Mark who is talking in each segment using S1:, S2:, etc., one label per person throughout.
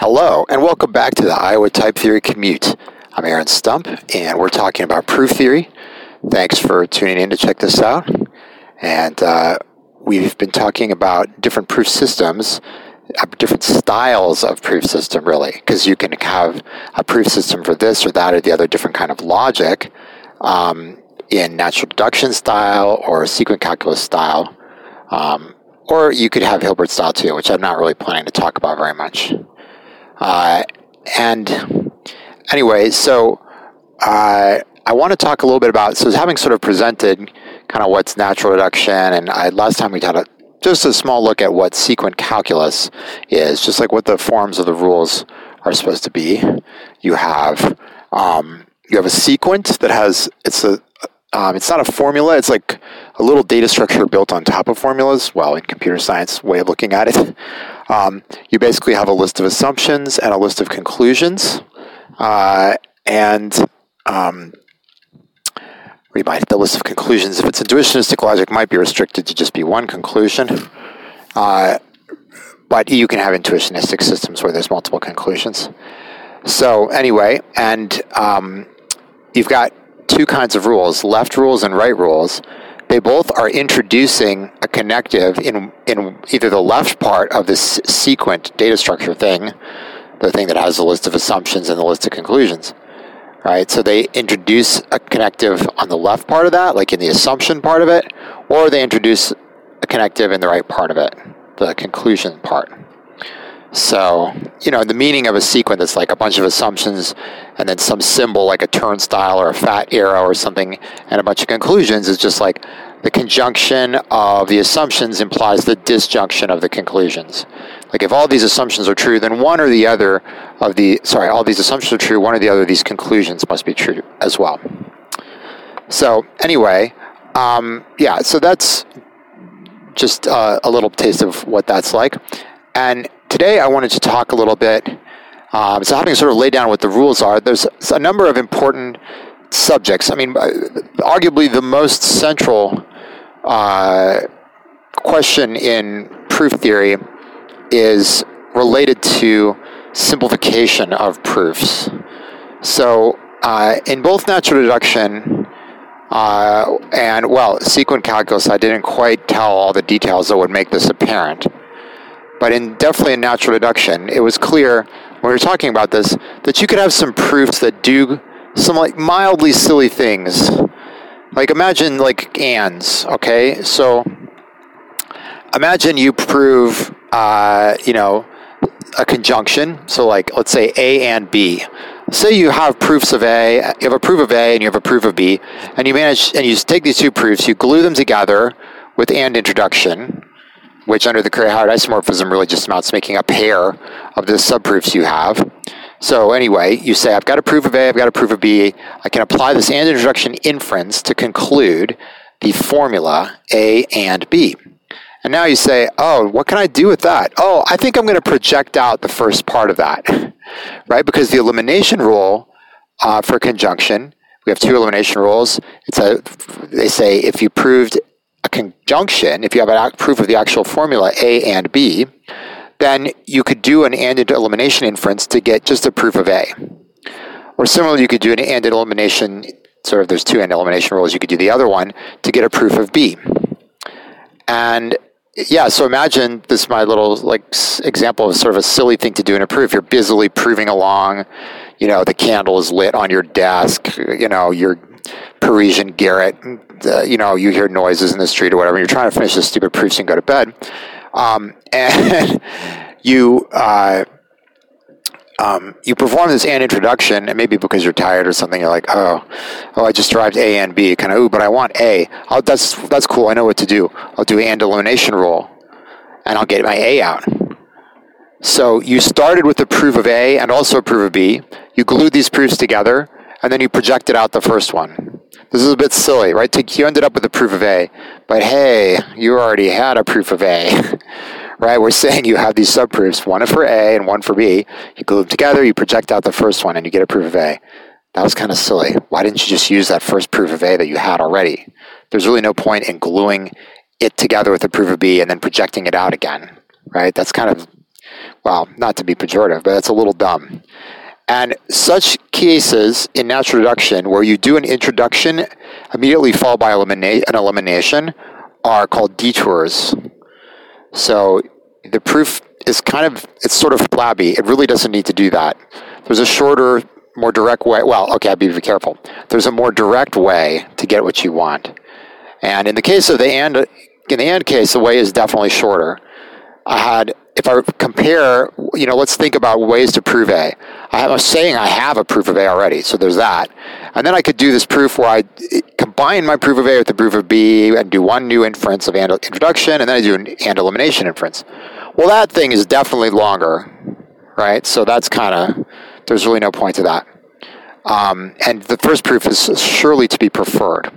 S1: Hello, and welcome back to the Iowa Type Theory Commute. I'm Aaron Stump, and we're talking about proof theory. Thanks for tuning in to check this out. And uh, we've been talking about different proof systems, uh, different styles of proof system, really, because you can have a proof system for this or that or the other different kind of logic um, in natural deduction style or sequent calculus style. Um, or you could have Hilbert style too, which I'm not really planning to talk about very much. Uh, and anyway, so uh, I want to talk a little bit about. So, having sort of presented kind of what's natural deduction, and I, last time we had a, just a small look at what sequent calculus is, just like what the forms of the rules are supposed to be. You have um, you have a sequent that has it's a um, it's not a formula. It's like a little data structure built on top of formulas. Well, in computer science way of looking at it, um, you basically have a list of assumptions and a list of conclusions, uh, and um, the list of conclusions. If it's intuitionistic logic, might be restricted to just be one conclusion. Uh, but you can have intuitionistic systems where there's multiple conclusions. So anyway, and um, you've got two kinds of rules, left rules and right rules. They both are introducing a connective in, in either the left part of this sequent data structure thing, the thing that has the list of assumptions and the list of conclusions, right? So they introduce a connective on the left part of that, like in the assumption part of it, or they introduce a connective in the right part of it, the conclusion part. So, you know, the meaning of a sequence is like a bunch of assumptions and then some symbol like a turnstile or a fat arrow or something and a bunch of conclusions is just like the conjunction of the assumptions implies the disjunction of the conclusions. Like if all these assumptions are true, then one or the other of the, sorry, all these assumptions are true, one or the other of these conclusions must be true as well. So, anyway, um, yeah, so that's just uh, a little taste of what that's like. And today I wanted to talk a little bit. Um, so, having sort of laid down what the rules are, there's a number of important subjects. I mean, uh, arguably the most central uh, question in proof theory is related to simplification of proofs. So, uh, in both natural deduction uh, and, well, sequent calculus, I didn't quite tell all the details that would make this apparent. But in definitely in natural deduction, it was clear when we were talking about this that you could have some proofs that do some like mildly silly things. Like imagine like ands, okay? So imagine you prove, uh, you know, a conjunction. So like let's say A and B. Say you have proofs of A, you have a proof of A and you have a proof of B, and you manage and you take these two proofs, you glue them together with and introduction, which under the Curry-Howard isomorphism really just amounts to making a pair of the subproofs you have. So anyway, you say, I've got a proof of A, I've got a proof of B. I can apply this and introduction inference to conclude the formula A and B. And now you say, oh, what can I do with that? Oh, I think I'm going to project out the first part of that, right? Because the elimination rule uh, for conjunction, we have two elimination rules. It's a, they say if you proved a conjunction, if you have a proof of the actual formula A and B, then you could do an AND elimination inference to get just a proof of A. Or similarly, you could do an AND elimination, sort of there's two AND elimination rules, you could do the other one to get a proof of B. And yeah, so imagine this my little like example of sort of a silly thing to do in a proof. You're busily proving along, you know, the candle is lit on your desk, you know, you're Parisian garret, uh, you know, you hear noises in the street or whatever. You're trying to finish this stupid proof and go to bed. Um, and you, uh, um, you perform this and introduction, and maybe because you're tired or something, you're like, oh, oh, I just derived A and B, kind of, ooh, but I want A. Oh, that's that's cool. I know what to do. I'll do and elimination rule, and I'll get my A out. So you started with a proof of A and also a proof of B. You glued these proofs together, and then you projected out the first one. This is a bit silly, right? You ended up with a proof of A, but hey, you already had a proof of A, right? We're saying you have these subproofs, one for A and one for B. You glue them together, you project out the first one, and you get a proof of A. That was kind of silly. Why didn't you just use that first proof of A that you had already? There's really no point in gluing it together with a proof of B and then projecting it out again, right? That's kind of Well, not to be pejorative, but that's a little dumb. And such cases in natural deduction where you do an introduction immediately followed by an elimination are called detours. So the proof is kind of, it's sort of flabby. It really doesn't need to do that. There's a shorter, more direct way. Well, okay, I'll be careful. There's a more direct way to get what you want. And in the case of the and, in the and case, the way is definitely shorter. I had, if I compare, you know, let's think about ways to prove A. I was saying I have a proof of A already, so there's that. And then I could do this proof where I combine my proof of A with the proof of B and do one new inference of and introduction, and then I do an and elimination inference. Well, that thing is definitely longer, right? So that's kind of, there's really no point to that. Um, and the first proof is surely to be preferred.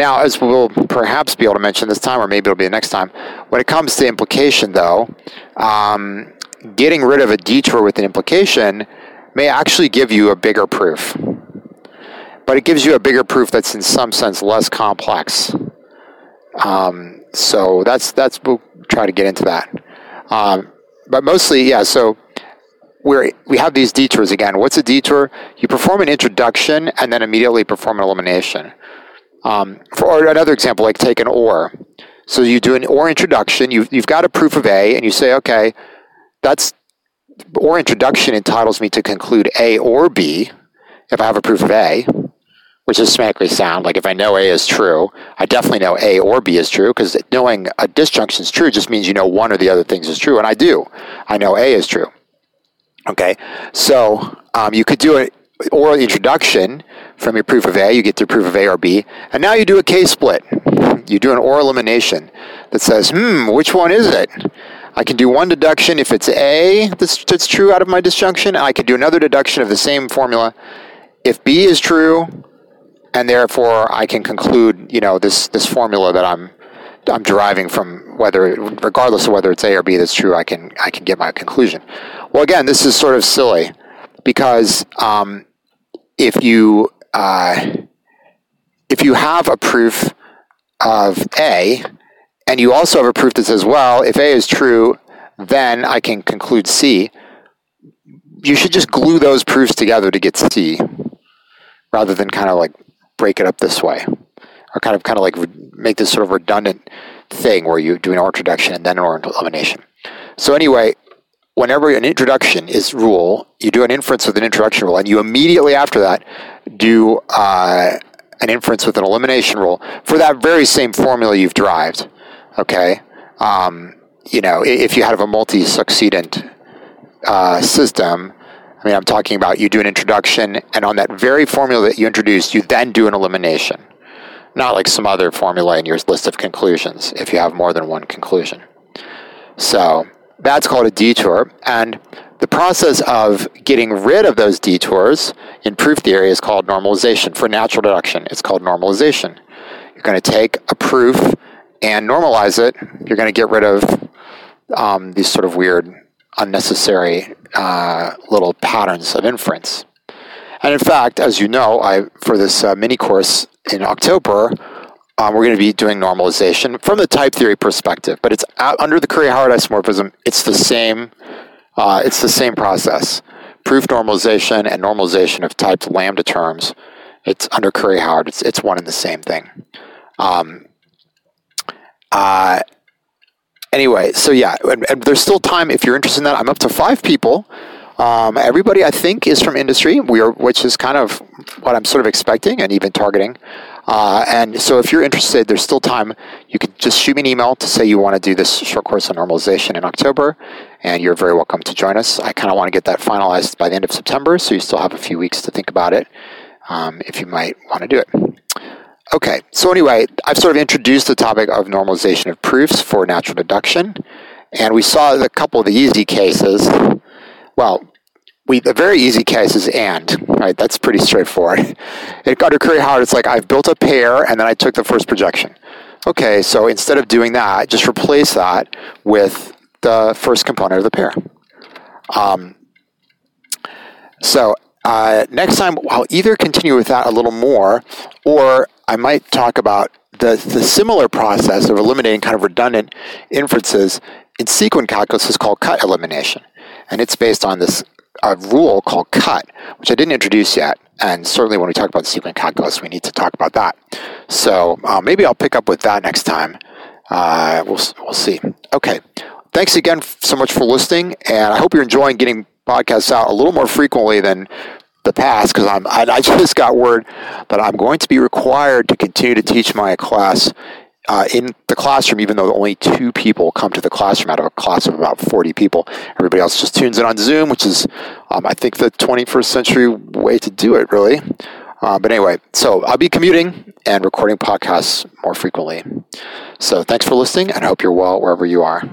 S1: Now, as we'll perhaps be able to mention this time, or maybe it'll be the next time, when it comes to implication, though, um, getting rid of a detour with an implication may actually give you a bigger proof. But it gives you a bigger proof that's in some sense less complex. Um, so that's that's we'll try to get into that. Um, but mostly, yeah. So we we have these detours again. What's a detour? You perform an introduction and then immediately perform an elimination. Um, for another example, like take an OR. So you do an OR introduction. You've, you've got a proof of A, and you say, okay, that's OR introduction entitles me to conclude A or B if I have a proof of A, which is semantically sound. Like if I know A is true, I definitely know A or B is true because knowing a disjunction is true just means you know one or the other things is true, and I do. I know A is true. Okay, so um, you could do an OR introduction from your proof of A, you get your proof of A or B, and now you do a case split. You do an OR elimination that says, hmm, which one is it? I can do one deduction if it's A that's, that's true out of my disjunction, I can do another deduction of the same formula if B is true, and therefore I can conclude, you know, this, this formula that I'm I'm deriving from whether, regardless of whether it's A or B that's true, I can I can get my conclusion. Well, again, this is sort of silly because um, if you uh, if you have a proof of A, and you also have a proof that says, well, if A is true, then I can conclude C. You should just glue those proofs together to get C, rather than kind of like break it up this way, or kind of kind of like make this sort of redundant thing where you do an introduction and then an elimination. So anyway, whenever an introduction is rule, you do an inference with an introduction rule, and you immediately after that do uh, an inference with an elimination rule for that very same formula you've derived. Okay, um, you know, if you have a multi-succedent uh, system, I mean, I'm talking about you do an introduction, and on that very formula that you introduced, you then do an elimination. Not like some other formula in your list of conclusions if you have more than one conclusion. So, that's called a detour. And the process of getting rid of those detours in proof theory is called normalization. For natural deduction, it's called normalization. You're going to take a proof and normalize it. You're going to get rid of um, these sort of weird, unnecessary uh, little patterns of inference. And in fact, as you know, I for this uh, mini course in October, um, we're going to be doing normalization from the type theory perspective, but it's under the Curry-Howard isomorphism. It's the same. Uh, it's the same process. Proof normalization and normalization of typed lambda terms. It's under Curry-Howard. It's it's one and the same thing. Um, uh, anyway, so yeah, and, and there's still time if you're interested in that. I'm up to five people. Um, everybody, I think, is from industry, we are, which is kind of what I'm sort of expecting and even targeting. Uh, and so if you're interested, there's still time. You could just shoot me an email to say you want to do this short course on normalization in October, and you're very welcome to join us. I kind of want to get that finalized by the end of September, so you still have a few weeks to think about it um, if you might want to do it. Okay, so anyway, I've sort of introduced the topic of normalization of proofs for natural deduction, and we saw a couple of the easy cases. Well, we the very easy case is and right. That's pretty straightforward. It under Curry-Howard, it's like I've built a pair and then I took the first projection. Okay, so instead of doing that, just replace that with the first component of the pair. Um, so uh, next time, I'll either continue with that a little more, or I might talk about the, the similar process of eliminating kind of redundant inferences in sequent calculus is called cut elimination. and it's based on this uh, rule called cut, which I didn't introduce yet. And certainly when we talk about the sequent calculus, we need to talk about that. So uh, maybe I'll pick up with that next time. Uh, we'll, we'll see. Okay. Thanks again so much for listening, and I hope you're enjoying getting podcasts out a little more frequently than the past because I'm I, I just got word that I'm going to be required to continue to teach my class uh, in the classroom, even though only two people come to the classroom out of a class of about 40 people. Everybody else just tunes in on Zoom, which is, um, I think, the 21st century way to do it, really. Uh, but anyway, so I'll be commuting and recording podcasts more frequently. So thanks for listening, and hope you're well wherever you are.